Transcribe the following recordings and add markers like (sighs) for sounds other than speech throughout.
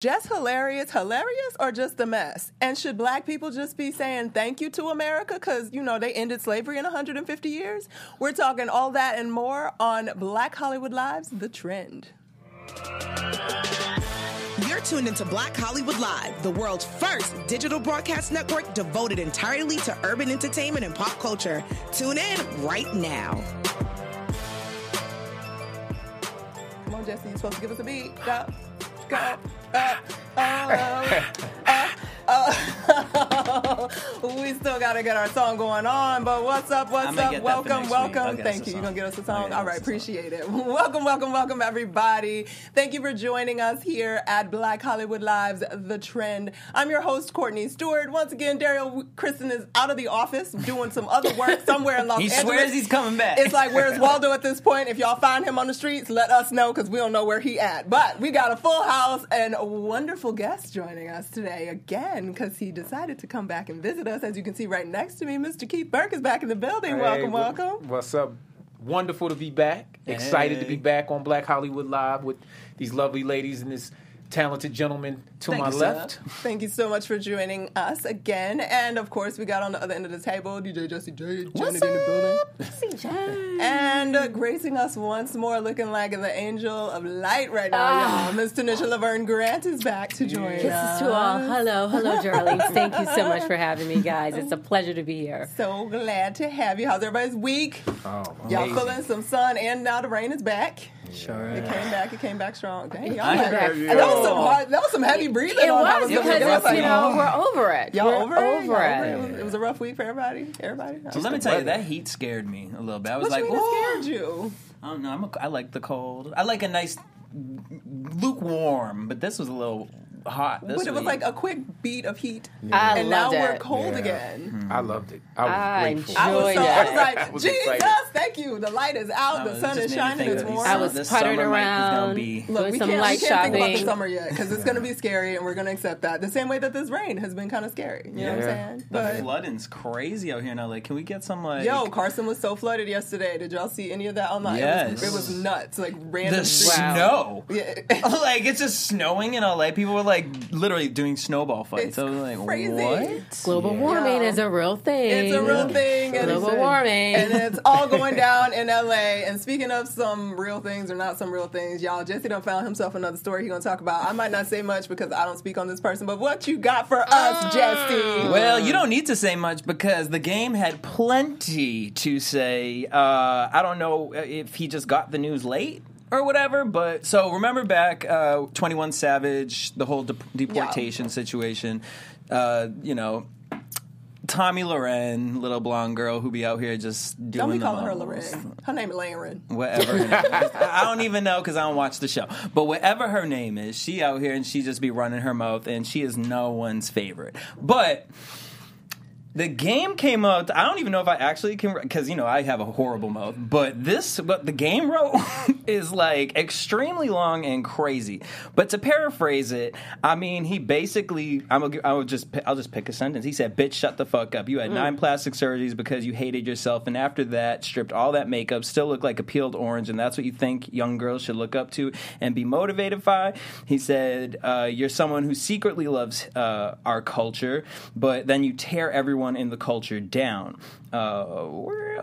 just hilarious, hilarious, or just a mess? And should black people just be saying thank you to America because, you know, they ended slavery in 150 years? We're talking all that and more on Black Hollywood Lives, The Trend. You're tuned into Black Hollywood Live, the world's first digital broadcast network devoted entirely to urban entertainment and pop culture. Tune in right now. Come on, Jesse, you're supposed to give us a beat. Go, go, uh, uh, uh, uh. (laughs) we still got to get our song going on, but what's up, what's up? get that for Welcome, next week. I'll welcome. Thank you. Going to get us a I'll song? All right, All us right, a song. appreciate it. (laughs) Welcome, welcome, welcome, everybody. Thank you for joining us here at Black Hollywood Lives, The Trend. I'm your host, Courtney Stewart. Once again, Daryl Kristen is out of the office doing some other work (laughs) somewhere in Los He Angeles. swears he's coming back. It's like, where's Waldo at this point? If y'all find him on the streets, let us know because we don't know where he at. But we got a full house and a wonderful guest joining us today again because he decided to come back and visit us. As you can see right next to me, Mr. Keith Burke is back in the building. Hey, welcome, what- welcome. What's up? Wonderful to be back. Excited to be back on Black Hollywood Live with these lovely ladies and this talented gentleman to Thank my you, sir. left. Thank you so much for joining us again. And of course, we got on the other end of the table DJ Jesse J. Janet in the building. And uh, gracing us once more, looking like the angel of light right now, y'all. Miss Tanisha Laverne Grant is back to join us. Kisses to all. Hello, hello, darlings. Thank you so much for having me, guys. It's a pleasure to be here. So glad to have you. How's everybody's week? Oh, Y'all feeling some sun, and now the rain is back. Sure. It came back. It came back strong. Dang, y'all had- back. and that was some hard. That was some heavy breathing. It on was because go. Was like, you know we're over it. Y'all we're over it? over Y'all it. It was, it was a rough week for everybody. Everybody. So let me tell you, that heat scared me a little bit. I was What like, you mean it "Ooh." scared you? I don't know. I'm a, I like the cold. I like a nice lukewarm, but this was a little hot. This But it was week. like a quick beat of heat, I and now loved we're cold Yeah. again. Hmm. I loved it. I was I grateful. I was, so, Enjoyed I was like, I was Jesus, excited. thank you. The light is out, the sun is shining, it's warm. I was This puttering summer might- gonna around, be- Look, doing we can't, light we can't think about the summer yet because it's going to be scary, and we're going to accept that. The same way that this rain has been kind of scary. You know what I'm Yeah. saying? the But flooding's crazy out here in LA. Can we get some like yo, Carson was so flooded yesterday. Did y'all see any of that online? It, was, Yes. it was nuts. Like random. the snow? Yeah. (laughs) like it's just snowing in LA. People were like literally doing snowball fights. It's I was like, crazy. what? Global Yeah. warming is a real thing. It's a real thing. And Global it's, warming. And it's all (laughs) going down in LA. And speaking of some real things or not some real things, y'all, Jesse done found himself another story he gonna talk about. I might not say much because I don't speak on this person, but what you got for us, Jesse? Well, you don't need to say much because the game had plenty to say. Uh, I don't know if he just got the news late or whatever, but so remember back uh, 21 Savage, the whole de- deportation situation. Uh, you know, Tomi Lahren, little blonde girl who be out here just doing Don't be calling her. Lorraine. Her name is Lahren. whatever. her (laughs) name is. I don't even know because I don't watch the show. But whatever her name is, she out here and she just be running her mouth, and she is no one's favorite. But the game came out. I don't even know if I actually can because you know I have a horrible mouth. But this, but the game (laughs) wrote is like extremely long and crazy. But to paraphrase it, I mean he basically I'm a, I would just I'll just pick a sentence. He said, "Bitch, shut the fuck up. You had nine plastic surgeries because you hated yourself, and after that, stripped all that makeup, still look like a peeled orange, and that's what you think young girls should look up to and be motivated by." He said, uh, "You're someone who secretly loves uh, our culture, but then you tear everyone in the culture down. Uh,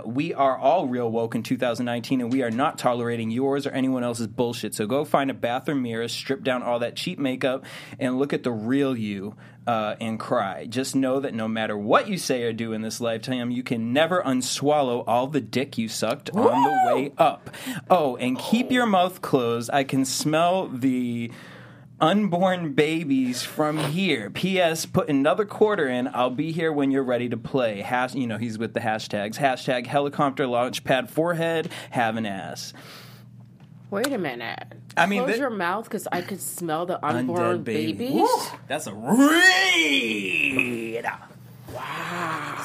we're, all real woke in 2019, and we are not tolerating yours or anyone else's bullshit. So go find a bathroom mirror, strip down all that cheap makeup, and look at the real you." Uh, and cry. Just know that no matter what you say or do in this lifetime, you can never unswallow all the dick you sucked on the way up. Oh, and keep your mouth closed. I can smell the unborn babies from here. P.S. Put another quarter in. I'll be here when you're ready to play. Hash, you know, he's with the hashtags. Hashtag helicopter launchpad forehead. Have an ass. Wait a minute. I mean, close the- your mouth because I could smell the unborn baby. That's a read.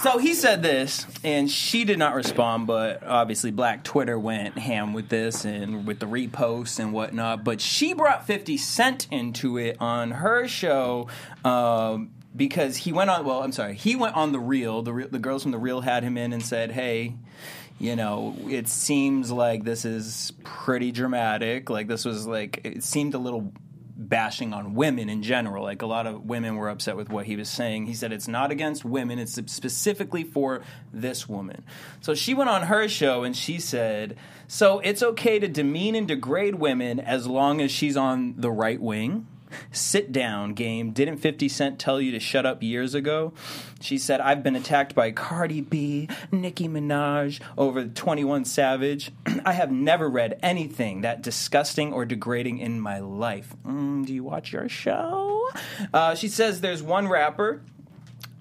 So he said this, and she did not respond, but obviously Black Twitter went ham with this and with the reposts and whatnot. But she brought 50 Cent into it on her show. Um, because he went on, well, I'm sorry, he went on the real. The, Real- the girls from the real had him in and said, "Hey, you know, it seems like this is pretty dramatic. Like this was like it seemed a little bashing on women in general. Like a lot of women were upset with what he was saying. He said it's not against women, it's specifically for this woman. So she went on her show and she said, So it's okay to demean and degrade women as long as she's on the right wing. Sit down, game. Didn't 50 Cent tell you to shut up years ago? She said, I've been attacked by Cardi B, Nicki Minaj, over 21 Savage. (clears throat) I have never read anything that disgusting or degrading in my life. Mm, do you watch your show? Uh, she says there's one rapper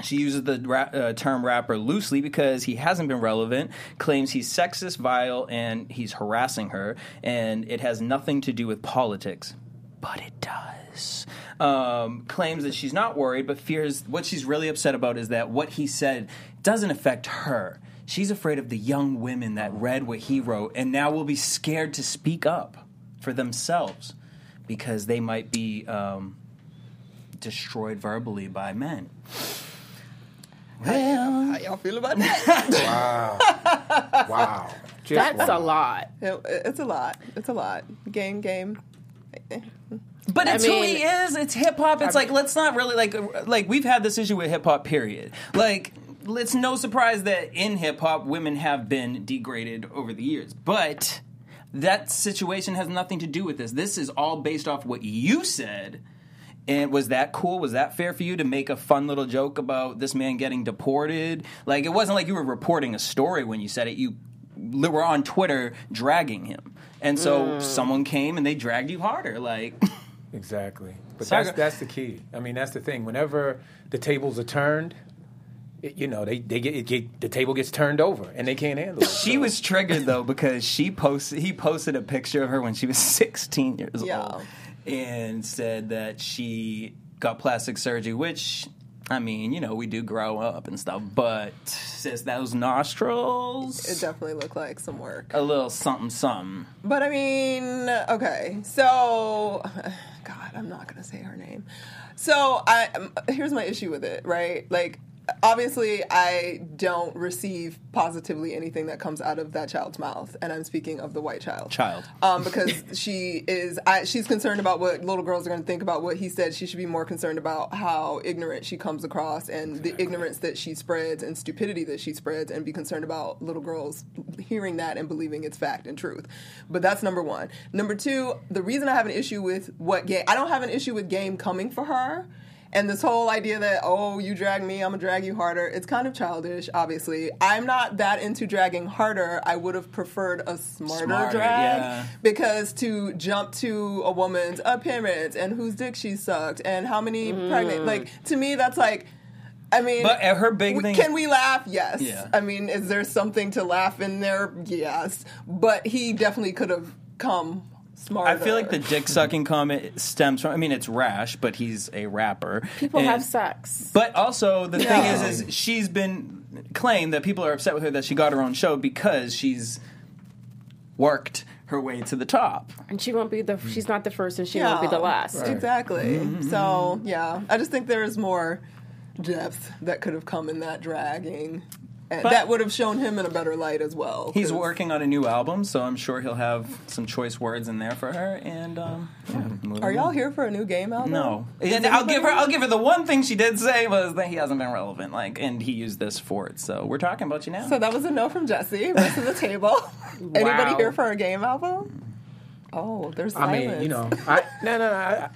she uses the uh, term rapper loosely because he hasn't been relevant, claims he's sexist, vile, and he's harassing her, and it has nothing to do with politics. But it does. Um, claims that she's not worried, but fears what she's really upset about is that what he said doesn't affect her. She's afraid of the young women that read what he wrote and now will be scared to speak up for themselves because they might be um, destroyed verbally by men. Well, How y'all feel about that? Wow. (laughs) Just That's a lot. It- it's a lot. It's a lot. Game, game. But I it's who he is. It's hip hop. It's like let's not really like like we've had this issue with hip hop. Period. Like it's no surprise that in hip hop women have been degraded over the years, but that situation has nothing to do with this. This is all based off what you said. And was that cool? Was that fair for you to make a fun little joke about this man getting deported? Like it wasn't like you were reporting a story when you said it. You were on Twitter dragging him, and so mm. someone came and they dragged you harder. Like. (laughs) Exactly. But Sorry. that's that's the key. I mean, that's the thing. Whenever the tables are turned, it, you know, they they get, it get the table gets turned over and they can't handle it. She So- was triggered though because she posted he posted a picture of her when she was (laughs) 16 years Yeah. old and said that she got plastic surgery which I mean, you know, we do grow up and stuff, but says those nostrils It definitely looked like some work. a little something something. But I mean, okay. So, (sighs) God, I'm not gonna say her name. So, I um, here's my issue with it. Right, like. Obviously, I don't receive positively anything that comes out of that child's mouth, and I'm speaking of the white child. Child. um, because (laughs) she is, I, she's concerned about what little girls are going to think about what he said. She should be more concerned about how ignorant she comes across and the ignorance that she spreads and stupidity that she spreads, and be concerned about little girls hearing that and believing it's fact and truth. But that's number one. Number two, the reason I have an issue with what game, I don't have an issue with game coming for her. And this whole idea that, oh, you drag me, I'm gonna drag you harder, it's kind of childish, obviously. I'm not that into dragging harder. I would have preferred a smarter, Smarter, drag yeah. because to jump to a woman's appearance and whose dick she sucked and how many pregnant, like, to me, that's like, I mean, But uh, her big thing Can we laugh? Yes. Yeah. I mean, is there something to laugh in there? Yes. But he definitely could have come smarter. I feel like the dick sucking comment stems from I mean it's rash, but he's a rapper. People And- have sex. But also the thing is, is she's been claimed that people are upset with her that she got her own show because she's worked her way to the top. And she won't be the. She's not the first, and she won't be the last. Exactly. Mm-hmm. So yeah, I just think there is more depth that could have come in that dragging. And But- that would have shown him in a better light as well. He's working on a new album, so I'm sure he'll have some choice words in there for her. And um, yeah, Are y'all on. here for a new game album? No, and I'll give her. I'll give her the one thing she did say was that he hasn't been relevant. Like, and he used this for it. So we're talking about you now. So that was a no from Jesse. Rest of the table. (laughs) Anybody here for a game album? Oh, there's I silence. mean, you know, I no no, no I,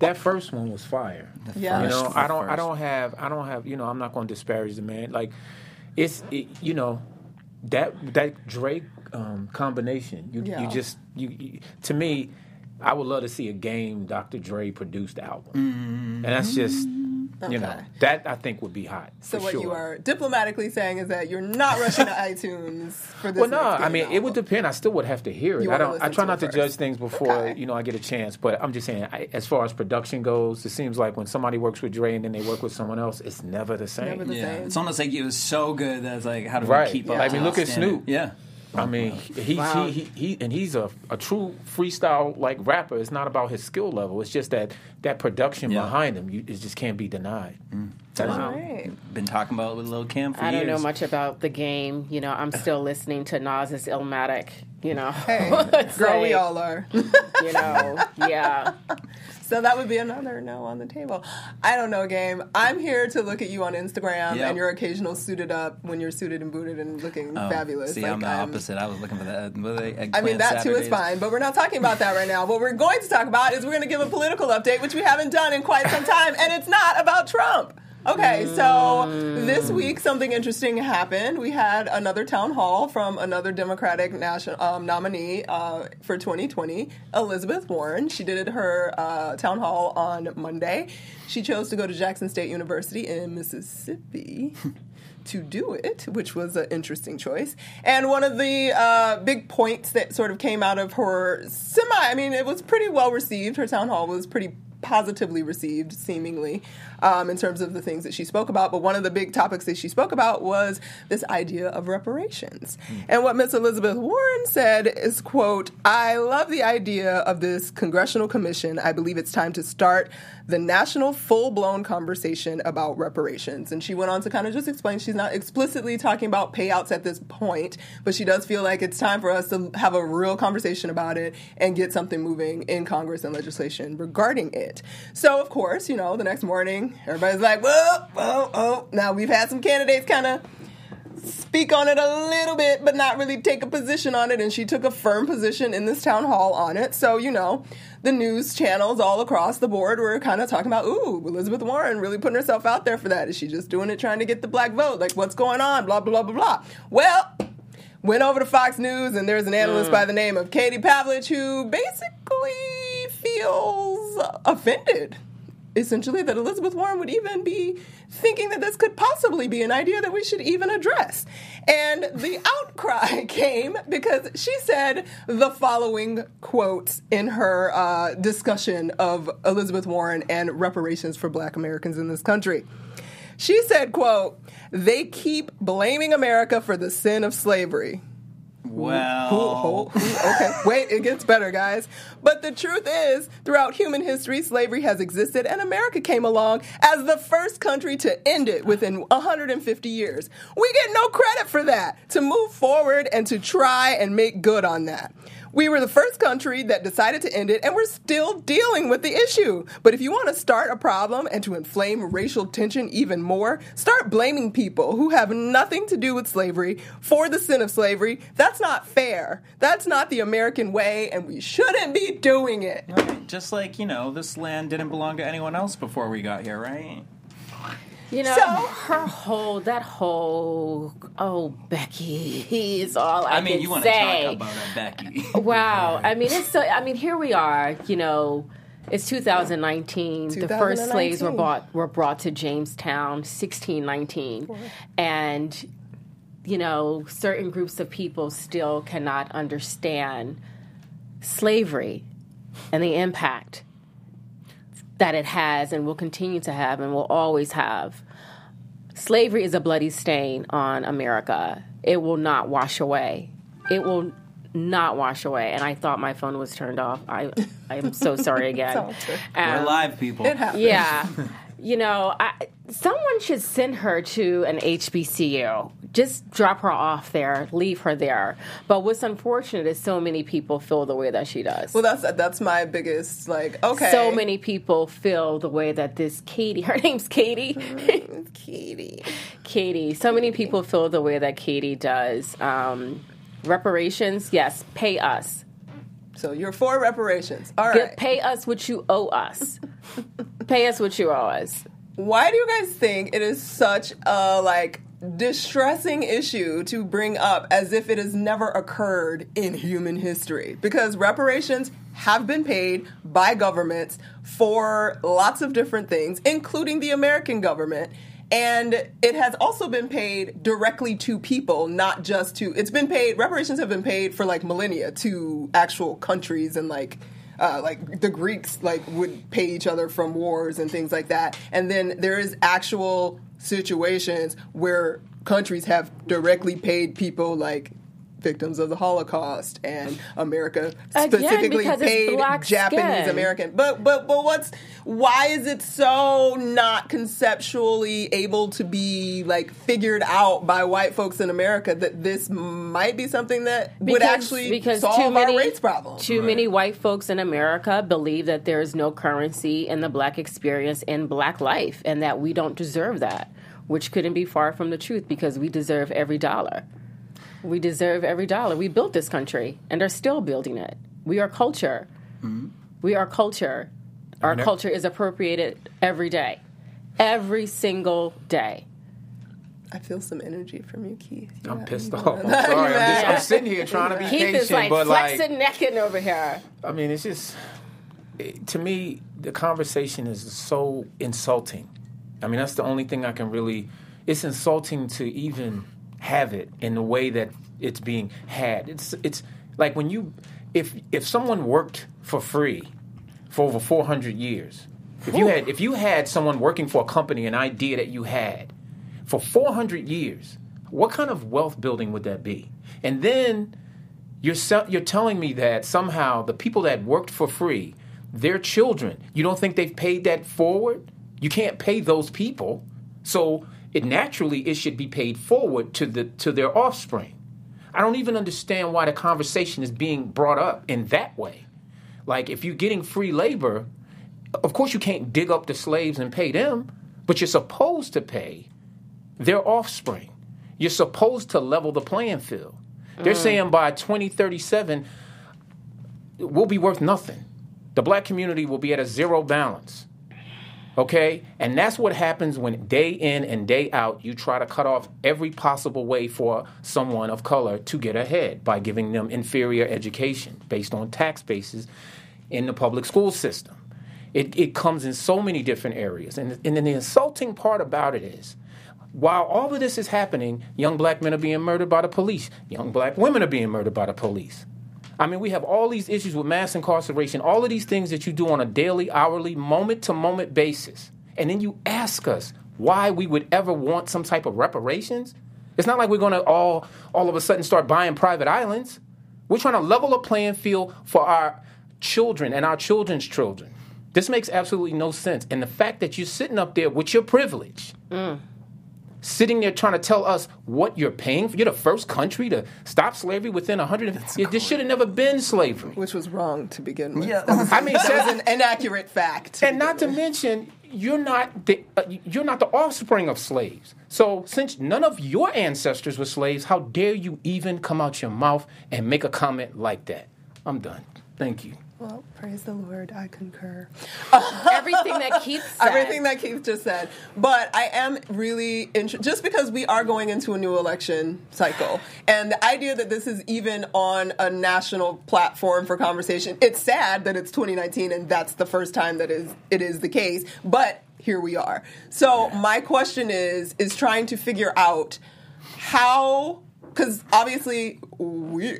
that first one was fire. Yeah. You know, I don't I don't have I don't have you know I'm not going to disparage the man. Like it's it, you know that that Drake um, combination. You Yeah. you just you, you to me. I would love to see a game Dr. Dre produced album, and that's just you know that I think would be hot. So for what sure. you are diplomatically saying is that you're not rushing to (laughs) iTunes for this. Well, no, I mean game it would depend. I still would have to hear it. You I don't. I try to not to first. judge things before Okay. you know I get a chance. But I'm just saying, I, as far as production goes, it seems like when somebody works with Dre and then they work with someone else, it's never the same. Never the yeah, same. it's almost like it was so good that it's like, how do Right. we keep up? Yeah. I to mean, look at? Snoop. Yeah. I mean, he, Wow. he, he, he, and he's a, a true freestyle like rapper. It's not about his skill level. It's just that that production Yeah. behind them, you, it just can't be denied. Mm. That's Wow. Right. Been talking about it with Lil Kim for I years. don't know much about the game. You know, I'm still listening to Nas's Illmatic. You know, Hey, It's (laughs) girl, we all are. You know, yeah. So that would be another no on the table. I don't know, game. I'm here to look at you on Instagram Yep. and your occasional suited up when you're suited and booted and looking Oh, fabulous. See, Like, I'm the I'm- opposite. I was looking for that. Uh, were I mean, eggplant that too is fine, but we're not talking about that right now. What we're going to talk about is we're going to give a political update, which we haven't done in quite some time, and it's not about Trump. Okay, so this week something interesting happened. We had another town hall from another Democratic national um, nominee uh, for 2020, Elizabeth Warren. She did her uh, town hall on Monday. She chose to go to Jackson State University in Mississippi. (laughs) to do it, which was an interesting choice. And one of the uh, big points that sort of came out of her semi, I mean, it was pretty well received. Her town hall was pretty positively received, seemingly, um, in terms of the things that she spoke about. But one of the big topics that she spoke about was this idea of reparations. And what Miss Elizabeth Warren said is, quote, I love the idea of this congressional commission. I believe it's time to start the national full-blown conversation about reparations. And she went on to kind of just explain she's not explicitly talking about payouts at this point, but she does feel like it's time for us to have a real conversation about it and get something moving in Congress and legislation regarding it. So, of course, you know, the next morning, everybody's like, whoa, whoa, oh. Now we've had some candidates kind of speak on it a little bit, but not really take a position on it. And she took a firm position in this town hall on it. So, you know, the news channels all across the board were kind of talking about, ooh, Elizabeth Warren really putting herself out there for that. Is she just doing it trying to get the black vote? Like, what's going on? Blah, blah, blah, blah, blah. Well, went over to Fox News, and there's an analyst mm. by the name of Katie Pavlich who basically feels offended essentially that Elizabeth Warren would even be thinking that this could possibly be an idea that we should even address. And the outcry (laughs) came because she said the following quotes in her uh, discussion of Elizabeth Warren and reparations for black Americans in this country. She said, quote, they keep blaming America for the sin of slavery. Well, okay. Wait, it gets better, guys. But the truth is, throughout human history, slavery has existed, and America came along as the first country to end it within 150 years. We get no credit for that, to move forward and to try and make good on that. We were the first country that decided to end it, and we're still dealing with the issue. But if you want to start a problem and to inflame racial tension even more, start blaming people who have nothing to do with slavery for the sin of slavery. That's not fair. That's not the American way, and we shouldn't be doing it. right. just like you know, this land didn't belong to anyone else before we got here, right? You know, So- her whole that whole oh Becky is all I, I mean, can you want to say. talk about a Becky? (laughs) Wow. I mean, it's so. I mean, here we are. You know, it's 2019. The first slaves were 2019. brought were brought to Jamestown, 1619, and you know, certain groups of people still cannot understand slavery and the impact that it has and will continue to have and will always have. Slavery is a bloody stain on America. It will not wash away. It will not wash away. And I thought my phone was turned off. I I am so sorry (laughs) again. all good. We're Um, live, people. It happens. yeah. (laughs) You know, I, someone should send her to an HBCU. Just drop her off there, leave her there. But what's unfortunate is so many people feel the way that she does. Well, that's that's my biggest like. Okay, So many people feel the way that this Katie, (laughs) her name's Katie. (laughs) Katie. Katie. So many people feel the way that Katie does. Um, reparations, yes, pay us. So you're for reparations. All Get- Pay us what you owe us. (laughs) pay us what you owe us. Why do you guys think it is such a like distressing issue to bring up as if it has never occurred in human history? Because reparations have been paid by governments for lots of different things, including the American government. And it has also been paid directly to people, not just to. It's been paid. Reparations have been paid for like millennia to actual countries and like uh, like the Greeks like would pay each other from wars and things like that. And then there is actual situations where countries have directly paid people like victims of the Holocaust and America specifically because it's paid Japanese skin. American. But but but what's why is it so not conceptually able to be like figured out by white folks in America that this might be something that would actually solve our race problem? Too many white folks in America believe that there is no currency in the black experience in black life and that we don't deserve that, which couldn't be far from the truth because we deserve every dollar. We deserve every dollar. We built this country and are still building it. We are culture. Mm-hmm. We are culture. Our mean, culture is appropriated every day, every single day. I feel some energy from you, Keith. You I'm pissed off. I'm sorry. I'm, just, I'm sitting here trying to be Keith patient, is like but like, flexing necking over here. I mean, it's just it, to me the conversation is so insulting. I mean, that's the only thing I can really. It's insulting to even have it in the way that it's being had. It's it's like when you if if someone worked for free for over 400 years. If you had if you had someone working for a company, an idea that you had for 400 years, what kind of wealth building would that be? And then you're you're telling me that somehow the people that worked for free, their children, you don't think they've paid that forward? You can't pay those people, so it naturally it should be paid forward to the to their offspring. I don't even understand why the conversation is being brought up in that way. Like if you're getting free labor, of course you can't dig up the slaves and pay them, but you're supposed to pay their offspring. You're supposed to level the playing field. They're mm. saying by 2037, we'll be worth nothing. The black community will be at a zero balance. Okay? And that's what happens when day in and day out you try to cut off every possible way for someone of color to get ahead by giving them inferior education based on tax bases in the public school system. It, it comes in so many different areas. And, and then the insulting part about it is while all of this is happening, young black men are being murdered by the police, young black women are being murdered by the police. I mean, we have all these issues with mass incarceration, all of these things that you do on a daily, hourly, moment to moment basis. And then you ask us why we would ever want some type of reparations. It's not like we're going to all, all of a sudden start buying private islands. We're trying to level a playing field for our children and our children's children. This makes absolutely no sense. And the fact that you're sitting up there with your privilege, mm. Sitting there trying to tell us what you're paying for. You're the first country to stop slavery within 100. Yeah, this should have never been slavery. Which was wrong to begin with. Yeah. (laughs) I mean, that says- was an inaccurate fact. And not to mention, you're not the uh, you're not the offspring of slaves. So since none of your ancestors were slaves, how dare you even come out your mouth and make a comment like that? I'm done. Thank you. Well, praise the Lord, I concur. (laughs) Everything that Keith (laughs) said. Everything that Keith just said. But I am really interested, just because we are going into a new election cycle, and the idea that this is even on a national platform for conversation, it's sad that it's 2019 and that's the first time that is it is the case. But here we are. So my question is is trying to figure out how because obviously we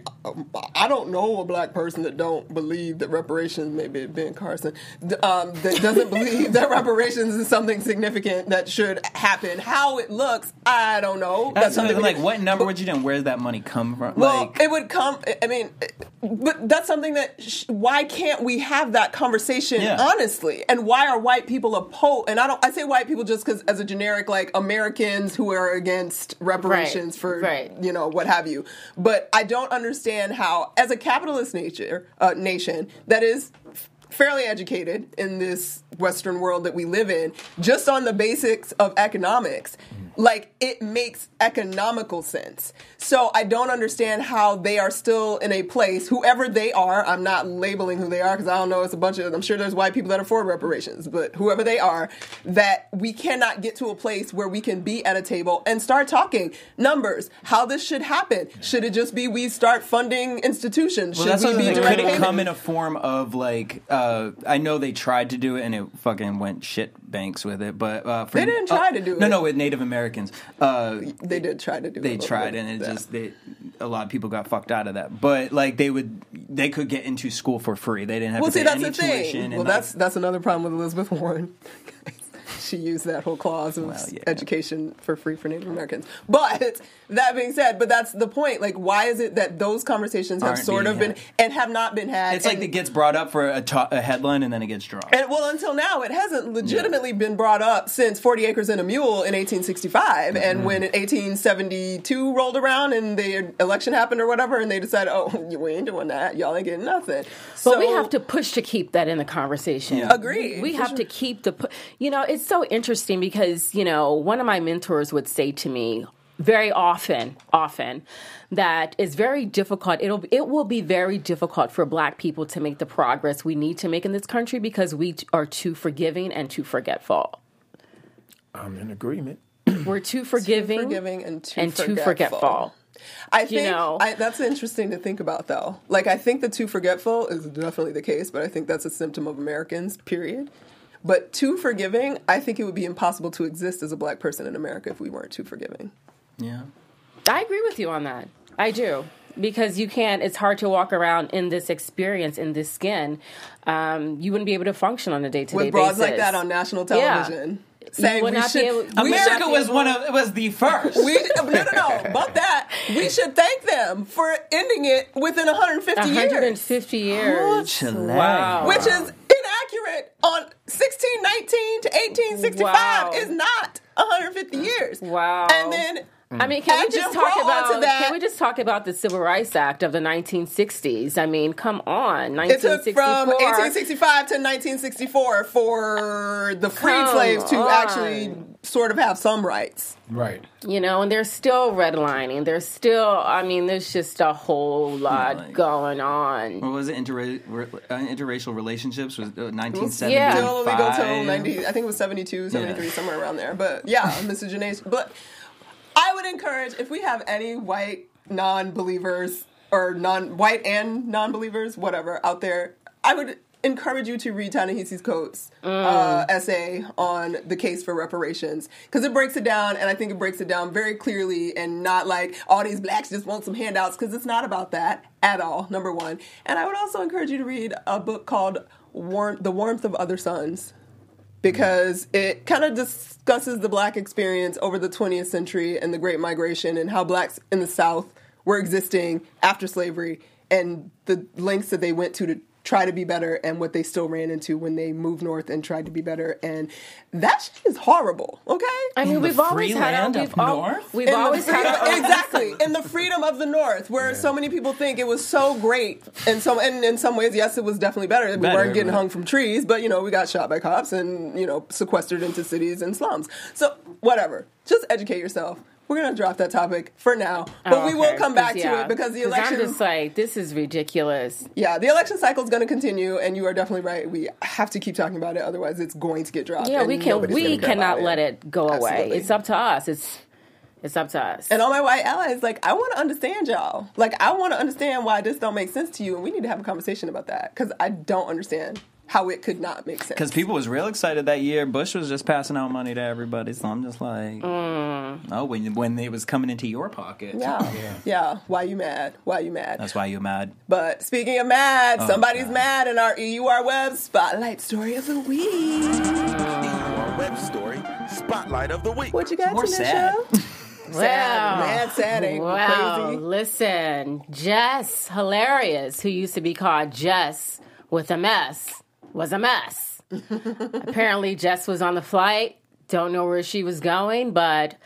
i don't know a black person that don't believe that reparations maybe ben carson d- um, that doesn't believe that reparations is something significant that should happen how it looks i don't know That's something something like what number would you do? Where's that money come from? well, like, it would come. I mean, but that's something that. Sh- why can't we have that conversation Yeah. honestly? And why are white people opposed? And I don't. I say white people just because as a generic, like Americans who are against reparations Right, for right. you know what have you. But I don't understand how, as a capitalist nature uh, nation that is fairly educated in this Western world that we live in, just on the basics of economics, like it makes economical sense. So I don't understand how they are still in a place, whoever they are, I'm not labeling who they are because I don't know, it's a bunch of, I'm sure there's white people that are for reparations, but whoever they are, that we cannot get to a place where we can be at a table and start talking numbers, how this should happen. Should it just be we start funding institutions? Well, Should we be direct Could it payment? come in a form of like? Uh, I know they tried to do it and it fucking went shit banks with it, but uh, for, They didn't try uh, to do No, it. No, no, with Native Americans, uh, They did try to do. It. They tried bit and it just they a lot of people got fucked out of that. But like they would, they could get into school for free. They didn't have Well, to see, pay that's any the thing. tuition. Well, that's that's another problem with Elizabeth (laughs) Warren. (laughs) she used that whole clause of yeah. education for free for Native Americans. But that being said, but that's the point. Like, why is it that those conversations have Aren't sort being of been and have not been had? It's like it gets brought up for a, to- a headline and then it gets dropped. And well, until now, it hasn't legitimately been brought up since 40 Acres and a Mule in 1865. And mm-hmm. when 1872 rolled around and the election happened or whatever, and they decided, oh, (laughs) we ain't doing that. Y'all ain't getting nothing. But we have to push to keep that in the conversation. Yeah. Agreed, We for have to keep the, pu- you know, it's so interesting because, you know, one of my mentors would say to me very often, often, that it's very difficult. It'll, it will be very difficult for black people to make the progress we need to make in this country because we are too forgiving and too forgetful. I'm in agreement. We're too forgiving, forgiving and too and too forgetful. forgetful. I think know. I, that's interesting to think about, though. Like, I think the too forgetful is definitely the case, but I think that's a symptom of Americans, period. But too forgiving, I think it would be impossible to exist as a black person in America if we weren't too forgiving. Yeah. I agree with you on that. I do. Because you can't, it's hard to walk around in this experience, in this skin. Um, you wouldn't be able to function on a day to day basis. With basis. broads like that on national television. Saying would we not should, able- we America should- was one of it was the first. We, no, no, no. About that, we (laughs) should thank them for ending it within 150 years, 150 years. Chile. Wow. which is on 1619 to 1865 Wow. is not 150 years. Wow. And then I mean, can Add we just talk about that. can we just talk about the Civil Rights Act of the 1960s? I mean, come on, it took from 1865 to 1964 for the freed Come slaves to on. actually sort of have some rights. Right. you know, and there's still redlining. There's still, I mean, there's just a whole lot like- going on. What was it? Interra- re- uh, interracial relationships was uh, 1975. Yeah. Still illegal till 90, I think it was 72, 73, Yeah. somewhere around there. But yeah, miscegenation. But I would encourage, if we have any white non believers or non white and non believers, whatever, out there, I would encourage you to read Ta-Nehisi's Coates' uh, essay on the case for reparations. Because it breaks it down and I think it breaks it down very clearly and not like all these blacks just want some handouts because it's not about that at all number one. And I would also encourage you to read a book called Warm- The Warmth of Other Suns because it kind of discusses the black experience over the 20th century and the Great Migration and how blacks in the South were existing after slavery and the lengths that they went to to try to be better and what they still ran into when they moved north and tried to be better. And that shit is horrible okay? I mean, the we've always free had our, land we've, up north? we've in the always had freedom- our (laughs) exactly. in the freedom of the north where so many people think it was so great and so and in some ways yes it was definitely better. We Better, weren't getting but- hung from trees but you know we got shot by cops and you know sequestered into cities and slums. So whatever. Just educate yourself we're gonna drop that topic for now but Oh, we will okay. come back 'Cause, to it because the election I'm just like, this is ridiculous. yeah the election cycle is going to continue and you are definitely right we have to keep talking about it otherwise it's going to get dropped Yeah, we can. We cannot let it go away. Absolutely. It's up to us. It's it's up to us. And all my white allies, like, I want to understand y'all. Like, I want to understand why this don't make sense to you, and we need to have a conversation about that because I don't understand how it could not make sense. Because people was real excited that year. Bush was just passing out money to everybody, so I'm just like, mm. oh, when when it was coming into your pocket, yeah, yeah, Why you mad? Why you mad? that's why you're mad. but speaking of mad, oh, somebody's God. mad in our EUR Web Spotlight Story of the Week. EUR Web Story Spotlight of the Week. What you got, More Tanisha? sad. (laughs) Sad, mad, sad, ain't Wow, crazy. listen, Jess, hilarious, who used to be called Jess with a mess, was a mess. (laughs) Apparently, Jess was on the flight, don't know where she was going, but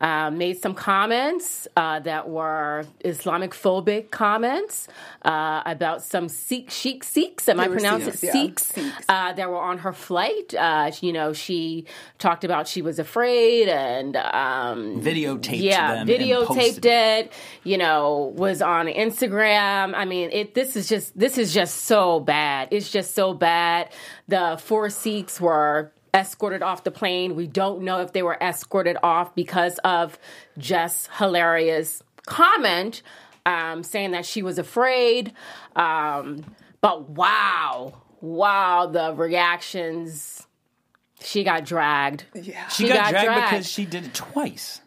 uh, made some comments uh, that were Islamic phobic comments uh, about some Sikh, Sheikh Sikhs, am I pronouncing it Sikhs, yeah, Sikhs, Sikhs. uh, that were on her flight. Uh, you know, she talked about she was afraid and um, Videotaped yeah, them. and videotaped posted it. You know, was on Instagram. I mean, it. This is just this is just so bad. It's just so bad. The four Sikhs were escorted off the plane. We don't know if they were escorted off because of Jess hilarious comment um, saying that she was afraid. Um, but wow, wow, the reactions. She got dragged. Yeah. She, got, dragged, because she did it twice.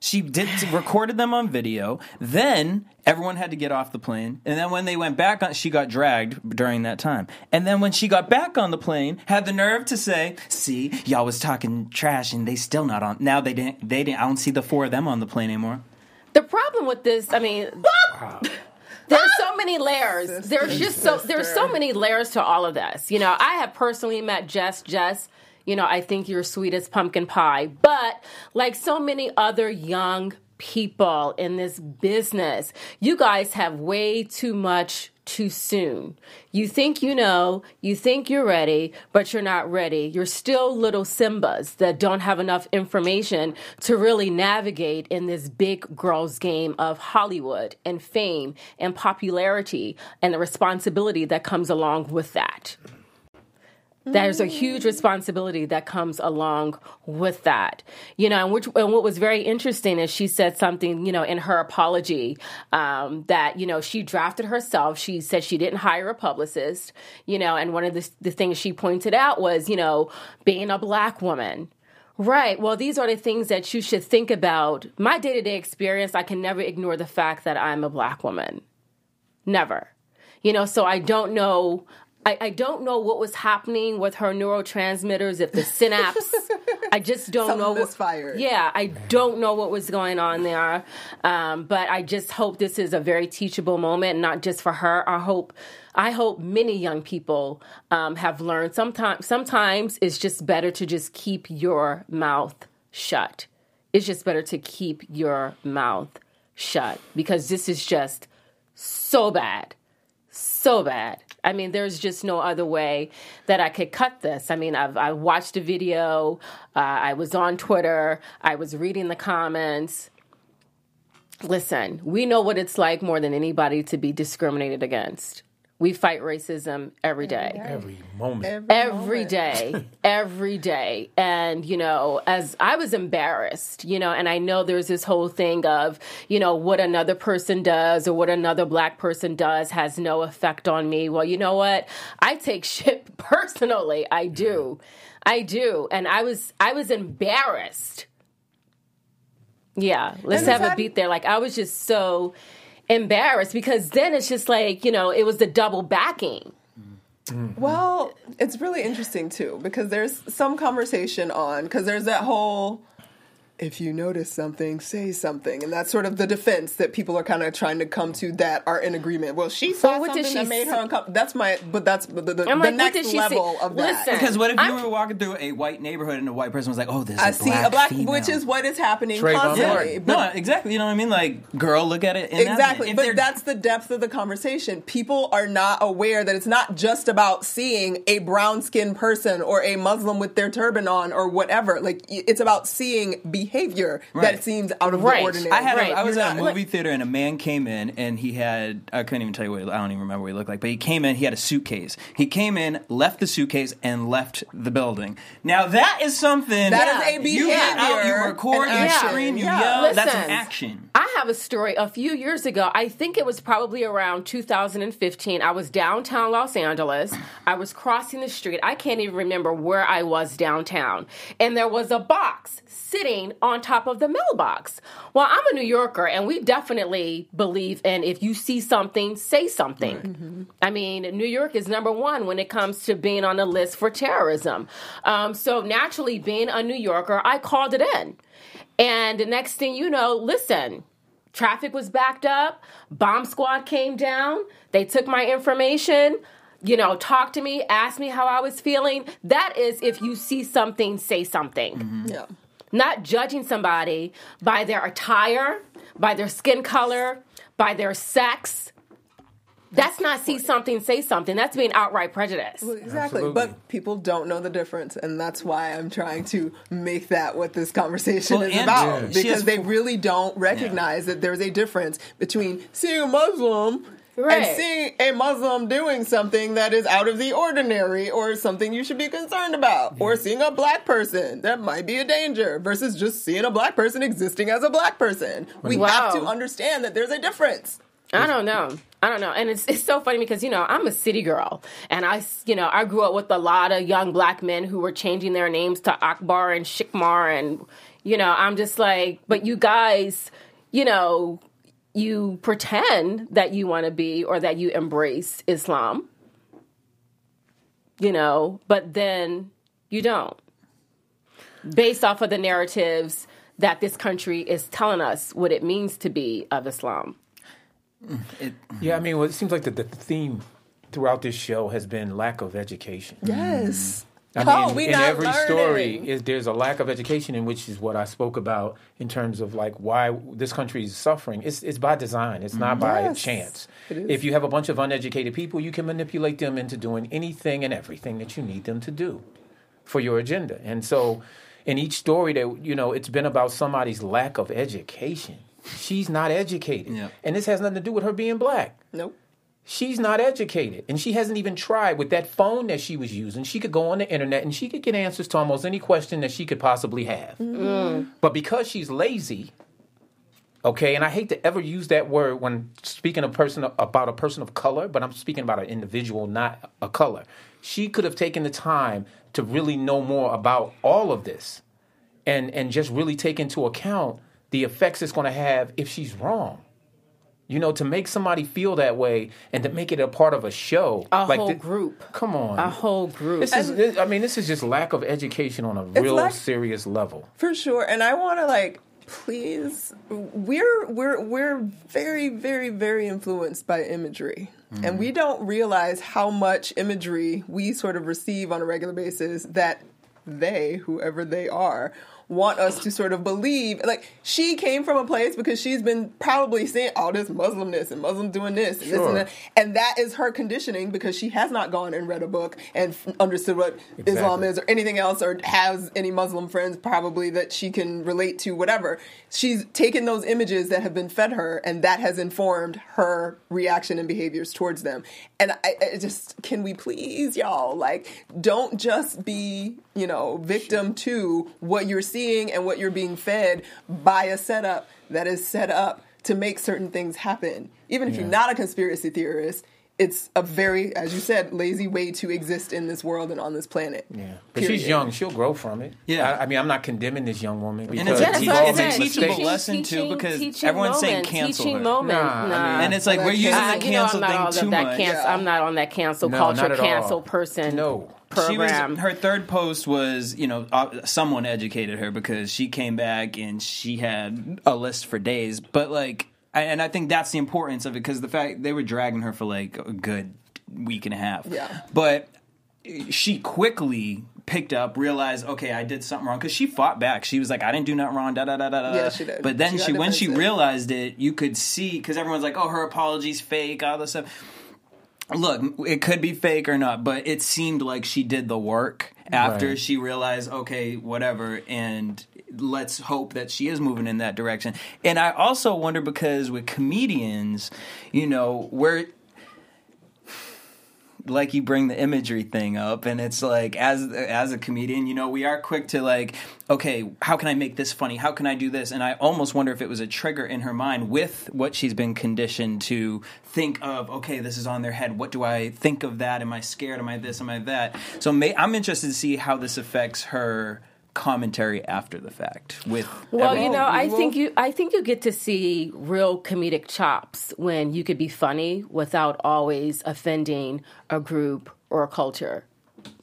She did recorded them on video. Then everyone had to get off the plane, and then when they went back on, she got dragged during that time. And then when she got back on the plane, had the nerve to say, "See, y'all was talking trash, and they still not on." Now they didn't. They didn't. I don't see the four of them on the plane anymore. The problem with this, I mean, (laughs) there's so many layers. There's just so there's so many layers to all of this. You know, I have personally met Jess. Jess, you know, I think you're sweet as pumpkin pie, but like so many other young people in this business, you guys have way too much too soon. You think you know, you think you're ready, but you're not ready. You're still little Simbas that don't have enough information to really navigate in this big girls' game of Hollywood and fame and popularity and the responsibility that comes along with that. There's a huge responsibility that comes along with that, you know. And, which, and what was very interesting is she said something, you know, in her apology um, that you know she drafted herself. She said she didn't hire a publicist, you know. And one of the, the things she pointed out was, you know, being a black woman. Right. Well, these are the things that you should think about. My day to day experience, I can never ignore the fact that I'm a black woman. Never. You know, so I don't know. I, I don't know what was happening with her neurotransmitters, if the synapse. (laughs) I just don't Something know. What, misfired. yeah, I don't know what was going on there. Um, but I just hope this is a very teachable moment, not just for her. I hope. I hope many young people um, have learned. Sometimes, sometimes it's just better to just keep your mouth shut. It's just better to keep your mouth shut because this is just so bad so bad. I mean, there's just no other way that I could cut this. I mean, I've I watched a video. Uh, I was on Twitter. I was reading the comments. Listen, we know what it's like more than anybody to be discriminated against. We fight racism every day Every moment. every day, (laughs) every day. And, you know, as I was embarrassed, you know, and I know there's this whole thing of, you know, what another person does or what another black person does has no effect on me. Well, you know what? I take (laughs) shit personally. I do. I do. And I was I was embarrassed. Yeah, let's And have a beat there. Like I was just so embarrassed because then it's just like, you know, it was the double backing. Mm-hmm. Well, it's really interesting too because there's some conversation on because there's that whole if you notice something, say something, and that's sort of the defense that people are kind of trying to come to that are in agreement. Well, she saw Well, what did something that made s- her uncomfortable. That's my, but that's the, the, the like, what next did she level say? of that. Listen. Because what if you I'm- were walking through a white neighborhood and a white person was like, "Oh, there's a I black see a black, female. which is what is happening Trayvon constantly. Martin. But no, exactly. You know what I mean? Like, girl, look at it. In that Exactly, way. But that's the depth of the conversation. People are not aware that it's not just about seeing a brown skinned person or a Muslim with their turban on or whatever. Like it's about seeing behavior Right. that seems out of Right. the ordinary. I had Right, a, I was you're at a not- movie theater and a man came in and he had I couldn't even tell you what I don't even remember what he looked like, but he came in. He had a suitcase. He came in, left the suitcase, and left the building. Now that is something That is a You get out, you behavior, record, you action. scream, you Yeah. yell. That's Listen. an action. I have a story a few years ago. I think it was probably around 2015. I was downtown Los Angeles. I was crossing the street. I can't even remember where I was downtown. And there was a box sitting on top of the mailbox. Well, I'm a New Yorker and we definitely believe in if you see something, say something. I mean, New York is number one when it comes to being on the list for terrorism. Um, so naturally, being a New Yorker, I called it in. And the next thing you know, listen, traffic was backed up, bomb squad came down, they took my information, you know, talked to me, asked me how I was feeling. That is if you see something, say something. yeah. Not judging somebody by their attire, by their skin color, by their sex. That's not see something, say something. That's being outright prejudice. Exactly, Absolutely. but people don't know the difference, and that's why I'm trying to make that what this conversation Well, is about. Yeah. Because has- they really don't recognize that there's a difference between seeing a Muslim Right. and seeing a Muslim doing something that is out of the ordinary or something you should be concerned about, or seeing a black person that might be a danger versus just seeing a black person existing as a black person. We Wow. have to understand that there's a difference. I don't know. I don't know. And it's it's so funny because, you know, I'm a city girl and I, you know, I grew up with a lot of young black men who were changing their names to Akbar and Shikmar and you know, I'm just like, but you guys, you know, you pretend that you want to be or that you embrace Islam. You know, but then you don't. Based off of the narratives that this country is telling us what it means to be of Islam. Mm, mm. Yeah, I mean, well, it seems like the, the theme throughout this show has been lack of education. Yes. I Oh, mean, we in every story, is there's a lack of education, in which is what I spoke about in terms of like why this country is suffering. It's it's by design. It's not by Yes, chance. If you have a bunch of uneducated people, you can manipulate them into doing anything and everything that you need them to do for your agenda. And so, in each story, that you know, it's been about somebody's lack of education. She's not educated, Yeah. and this has nothing to do with her being black. Nope. She's not educated, and she hasn't even tried with that phone that she was using. She could go on the internet and she could get answers to almost any question that she could possibly have. Mm-hmm. Mm. But because she's lazy, okay, and I hate to ever use that word when speaking a person about a person of color, but I'm speaking about an individual, not a color. She could have taken the time to really know more about all of this, and and just really take into account the effects it's going to have if she's wrong. You know, to make somebody feel that way and to make it a part of a show, A like whole thi- group. Come on, A whole group. This is, this, I mean, this is just lack of education on a real like- serious level. For sure. And I want to like please we're we're we're very very very influenced by imagery. Mm-hmm. And we don't realize how much imagery we sort of receive on a regular basis that they, whoever they are, want us to sort of believe. Like she came from a place because she's been probably seeing all this Muslimness and Muslims doing this and this and that, and that is her conditioning because she has not gone and read a book and f- understood what Islam is or anything else or has any Muslim friends probably that she can relate to, whatever. She's taken those images that have been fed her and that has informed her reaction and behaviors towards them. And I, I just, can we please, y'all, like, don't just be, you know, victim to what you're seeing and what you're being fed by a setup that is set up to make certain things happen. Even if you're not a conspiracy theorist, it's a very, as you said, lazy way to exist in this world and on this planet. Yeah, but she's young; she'll grow from it. Yeah. I, I mean, I'm not condemning this young woman because And it's a, Yeah, that's te- what I it's a teachable Teaching- lesson too because teaching everyone's saying cancel teaching her. moment. Nah, I Nah. mean- And it's like Well, we're that using can't- the Uh, you know, cancel thing too that, that much. cancel, Yeah. I'm not on that cancel No, culture, not all. cancel person No. She was her third post was you know uh, someone educated her because she came back and she had a list for days, but like and I think that's the importance of it because the fact they were dragging her for like a good week and a half. Yeah. but she quickly picked up, realized, okay, I did something wrong because she fought back. She was like, I didn't do nothing wrong. Da da da da da. Yeah, she did. But then She she, when she defensive. realized it, you could see because everyone's like, oh, her apologies fake, all this stuff. Look, it could be fake or not, but it seemed like she did the work after Right. she realized, okay, whatever, and let's hope that she is moving in that direction. And I also wonder because with comedians, you know, we're like you bring the imagery thing up and it's like as as a comedian you know we are quick to like okay how can i make this funny? How can i do this? And i almost wonder if it was a trigger in her mind with what she's been conditioned to think of okay this is on their head. What do i think of that? Am i scared? Am i this? Am i that? So may, i'm interested to see how this affects her commentary after the fact with Well, every- you know, I think you I think you get to see real comedic chops when you could be funny without always offending a group or a culture.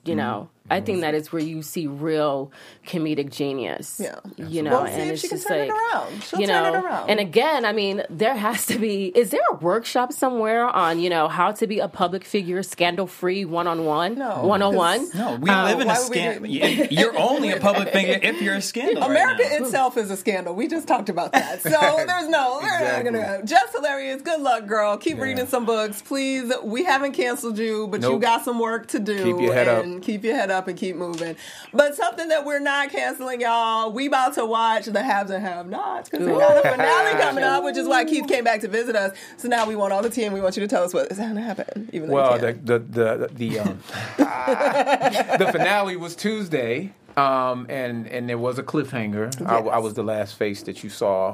You mm-hmm. know, I think that is where you see real comedic genius. Yeah. you know, Well, see and if it's she can just turn it like around. She'll you turn know, it around. and again, I mean, there has to be. Is there a workshop somewhere on you know how to be a public figure, scandal free, one on one, No, one on one? no we Uh, live in a why would we scandal you're only a public figure if you're a scandal right America now. itself is a scandal. We just talked about that. (laughs) So there's no, we're not Exactly. gonna. Just hilarious. Good luck, girl. Keep reading some books, please. We haven't canceled you, but you Nope. got some work to do. Keep your head up. keep your head up and keep moving. But something that we're not canceling, y'all. We about to watch the haves and have nots because we got a finale (laughs) coming up, which is why Keith came back to visit us. So now we want all the tea and we want you to tell us what is going to happen. Even though Well, the the the the, um, (laughs) the finale was Tuesday, Um, and and there was a cliffhanger. I, I was the last face that you saw,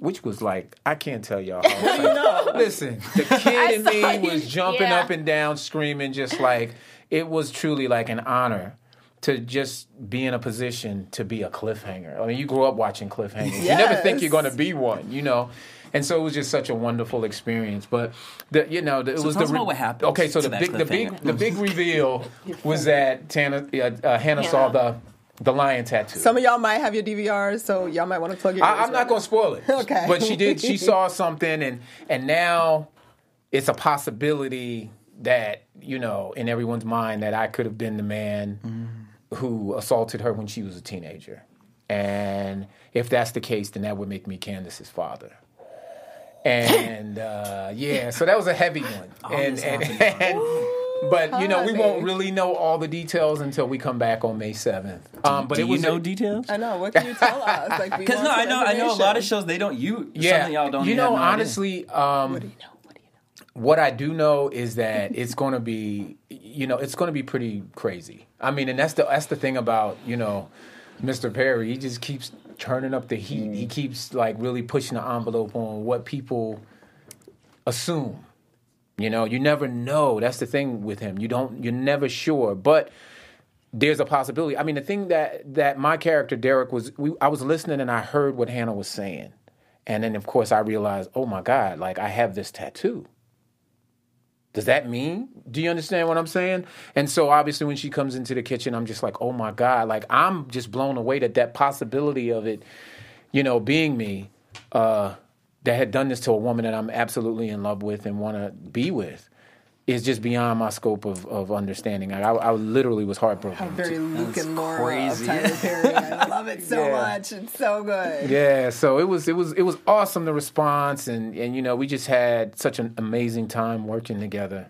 which was like I can't tell y'all. (laughs) How Listen, the kid in me was jumping Yeah. up and down, screaming, just like it was truly like an honor to just be in a position to be a cliffhanger. I mean, you grew up watching cliffhangers. You never think you're going to be one, you know. And so it was just such a wonderful experience. But the, you know, the, it was tell the us about what happened Okay, so to the big, the big, the big reveal was that Tana, uh, uh, Hanna saw the the lion tattoo. Some of y'all might have your DVRs, so y'all might want to plug your. I, I'm not going to spoil it. (laughs) Okay. But she did. She saw something, and and now it's a possibility that you know in everyone's mind that I could have been the man who assaulted her when she was a teenager, and if that's the case, then that would make me Candace's father. And (laughs) uh, yeah, so that was a heavy one. (laughs) and, and, and- but you know, we won't really know all the details until we come back on May seventh. Um, but Do it you was know a- details? I know. What can you tell us? Like, Because (laughs) want no, I know, I know a lot of shows they don't. You, yeah, something y'all don't. you know, no honestly, um, What do you know? What do you know? what I do know is that it's going to be, you know, it's going to be pretty crazy. I mean, and that's the that's the thing about you know, Mr. Perry. He just keeps turning up the heat. He mm-hmm. keeps like really pushing the envelope on what people assume. You know, you never know. That's the thing with him. You don't. You're never sure, but. There's a possibility. I mean, the thing that that my character Derek was, we, I was listening and I heard what Hanna was saying, and then of course I realized, oh my God, like I have this tattoo does that mean? Do you understand what I'm saying? And so obviously when she comes into the kitchen, I'm just like, oh my God, like I'm just blown away that that possibility of it, you know, being me, uh, that had done this to a woman that I'm absolutely in love with and want to be with is just beyond my scope of, of understanding. I, I, I literally was heartbroken. How very Luke and Laura crazy. of Tyler Perry. I (laughs) love it so Yeah. much. It's so good. Yeah, so it was it was it was awesome the response and and you know we just had such an amazing time working together,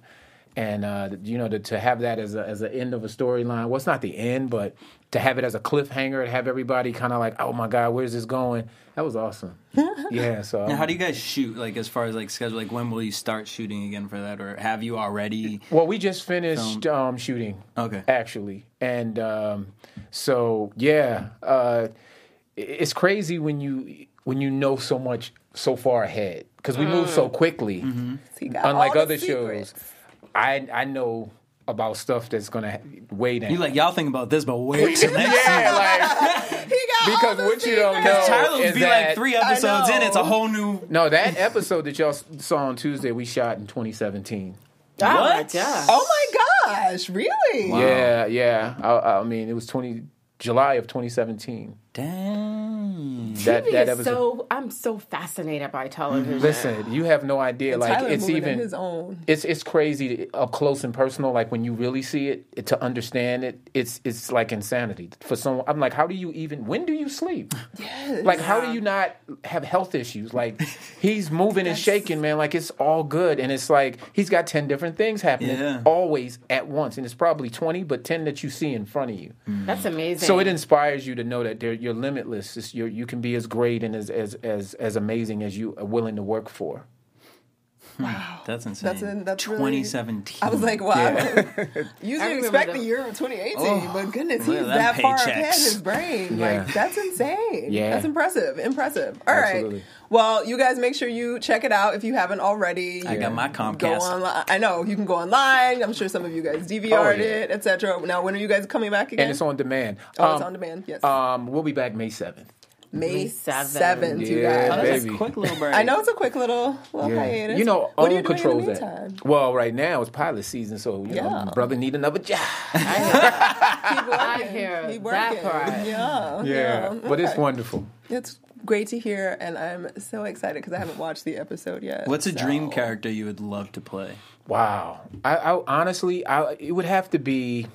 and uh, you know to, to have that as a as an end of a storyline. Well, it's not the end, but to have it as a cliffhanger, to have everybody kind of like, oh my god, where's this going? That was awesome. (laughs) yeah. So Now, how do you guys shoot? Like as far as like schedule, like when will you start shooting again for that, or have you already? Well, we just finished um, shooting. Okay. Actually, and um, so yeah, uh, it's crazy when you when you know so much so far ahead because we move so quickly. He got Unlike other secrets. shows, I I know about stuff that's gonna ha- way down. You like y'all think about this, but wait (laughs) till next yeah, like (laughs) He got because the what you don't know Tyler will is be that like three episodes in. It's a whole new. no that episode that y'all saw on Tuesday we shot in 2017. Oh my What? gosh. Oh, oh my gosh! Really? Yeah, yeah. I, I mean, it was 20 July of 2017. Dang. That that is so I'm so fascinated by television. Mm-hmm. Listen, you have no idea. like Tyler it's even his own. it's it's crazy to- up close and personal. Like when you really see it, it, to understand it, it's it's like insanity for someone. I'm like, how do you even? When do you sleep? Yes. Like, how do you not have health issues? Like, (laughs) he's moving and shaking, man. Like it's all good, and it's like he's got ten different things happening Yeah. always at once, and it's probably twenty, but ten that you see in front of you. That's mm. amazing. So it inspires you to know that they're, you're limitless. You're, you can be as great and as, as as as amazing as you are willing to work for. Wow, that's insane. That's in- that's really- 2017. I was like, wow. Usually (laughs) remember expect the- the year of 2018, Oh, but goodness, he's at them that far ahead in his brain. Yeah. Like, that's insane. Yeah. That's impressive. Impressive. All right. Absolutely. Well, you guys make sure you check it out if you haven't already. I got my Comcast. Go online. I know you can go online. I'm sure some of you guys DVR'd Oh, yeah. it, etc. Now, when are you guys coming back again? And it's on demand. Oh, it's Um, on demand. Yes, Um, we'll be back May seventh. May May 7th. You guys. Oh, that's a quick little (laughs) break. I know it's a quick little, little hiatus. You know, what are you own doing controls in the that. Well, right now it's pilot season, so you know, Yeah. brother need another job. Keep (laughs) I working. hear Keep that part. Yeah, Yeah, but it's wonderful. It's great to hear, and I'm so excited because I haven't watched the episode yet. What's a so- dream character you would love to play? Wow. I, I honestly, I it would have to be,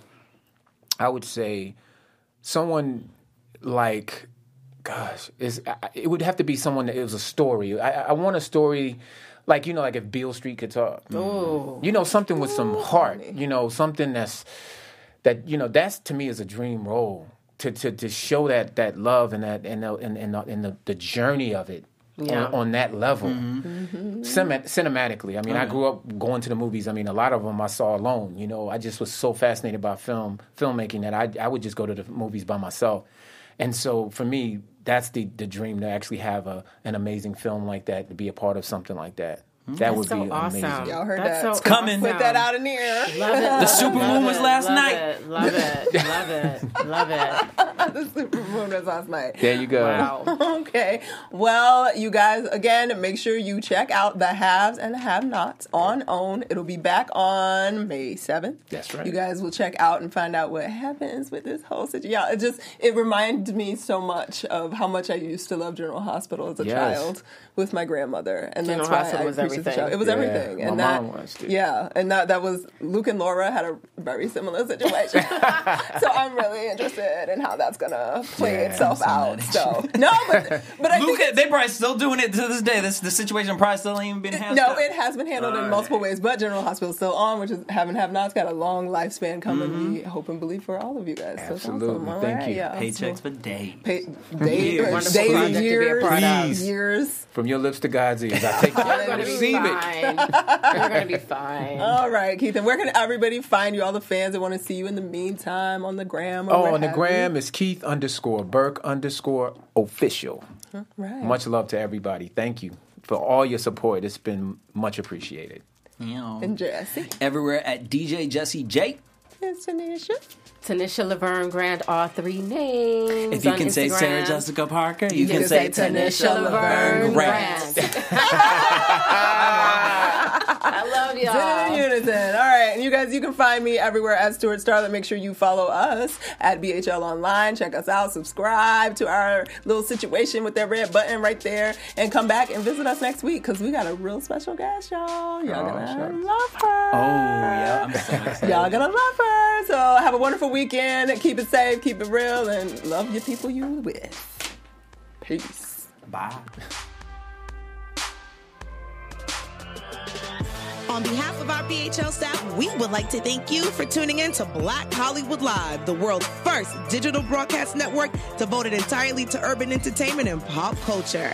I would say, someone like, gosh, is it would have to be someone that it was a story. I, I want a story. Like you know, like if Beale Street could talk, Oh. you know, something with some heart, you know, something that's that you know that's to me is a dream role to to, to show that that love and that and the, and, and, the, and the, the journey of it Yeah. on, on that level. Mm-hmm. Cinem- cinematically, I mean, I grew up going to the movies. I mean, a lot of them I saw alone. You know, I just was so fascinated by film filmmaking that I I would just go to the movies by myself. And so for me, that's the the dream to actually have a an amazing film like that to be a part of something like that. Hmm? That would so be awesome. amazing. Y'all heard That's that. So coming. Put that out in the air. Love it. The super love moon was last love night. It, love it. Love it. (laughs) Love it. the super moon was last night. There you go. Wow. (laughs) Okay. Well, you guys, again, make sure you check out the haves and the have nots on OWN. It'll be back on May 7th. That's right. You guys will check out and find out what happens with this whole situation. Yeah, it just, it reminds me so much of how much I used to love General Hospital as a Yes. child with my grandmother. And General that's why Hospital I was appreciate the show. It was Yeah, everything. my And that, mom watched it. yeah, and that, that was, Luke and Laura had a very similar situation. (laughs) so I'm really interested in how that's going to play Yeah, itself I'm out. so So, (laughs) no, but, but I think they probably still doing it to this day. This the situation probably still ain't even been hashed No, out. it has been handled in multiple ways, but General Hospital is still on, which is haven't have not's got a long lifespan coming. We mm-hmm. hope and believe for all of you guys. So Absolutely. awesome. All Thank right, you. Yeah, Paychecks so- for days. Pay, day, Years. Days, project to be a years, part of. Please. years. From your lips to God's ears, I take (laughs) You're going to be Receive it. fine. You're going to be fine. All right, Keith. And where can everybody find you? All the fans that want to see you in the meantime on the gram. Or Oh, on the have gram is Keith underscore Burke underscore official. you. Right. Much love to everybody. Thank you for all your support. It's been much appreciated. You know, And Jesse. everywhere at DJ Jesse J. It's Tanisha. Tanisha Laverne Grant, all three names. If you on can say Sarah Jessica Parker, you, can can, say say Tanisha Tanisha Laverne Laverne Grant. Grant. (laughs) I love Did it in y'all. unison. All right. And you guys, you can find me everywhere at Stuart Starlet. Make sure you follow us at BHL Online. Check us out. Subscribe to our little situation with that red button right there. And come back and visit us next week because we got a real special guest, y'all. Y'all Oh, gonna sure. love her. Oh, yeah. I'm so excited. Y'all gonna love her. So have a wonderful weekend. Keep it safe, keep it real, and love your people you with. Peace. Bye. On behalf of our BHL staff, we would like to thank you for tuning in to Black Hollywood Live, the world's first digital broadcast network devoted entirely to urban entertainment and pop culture.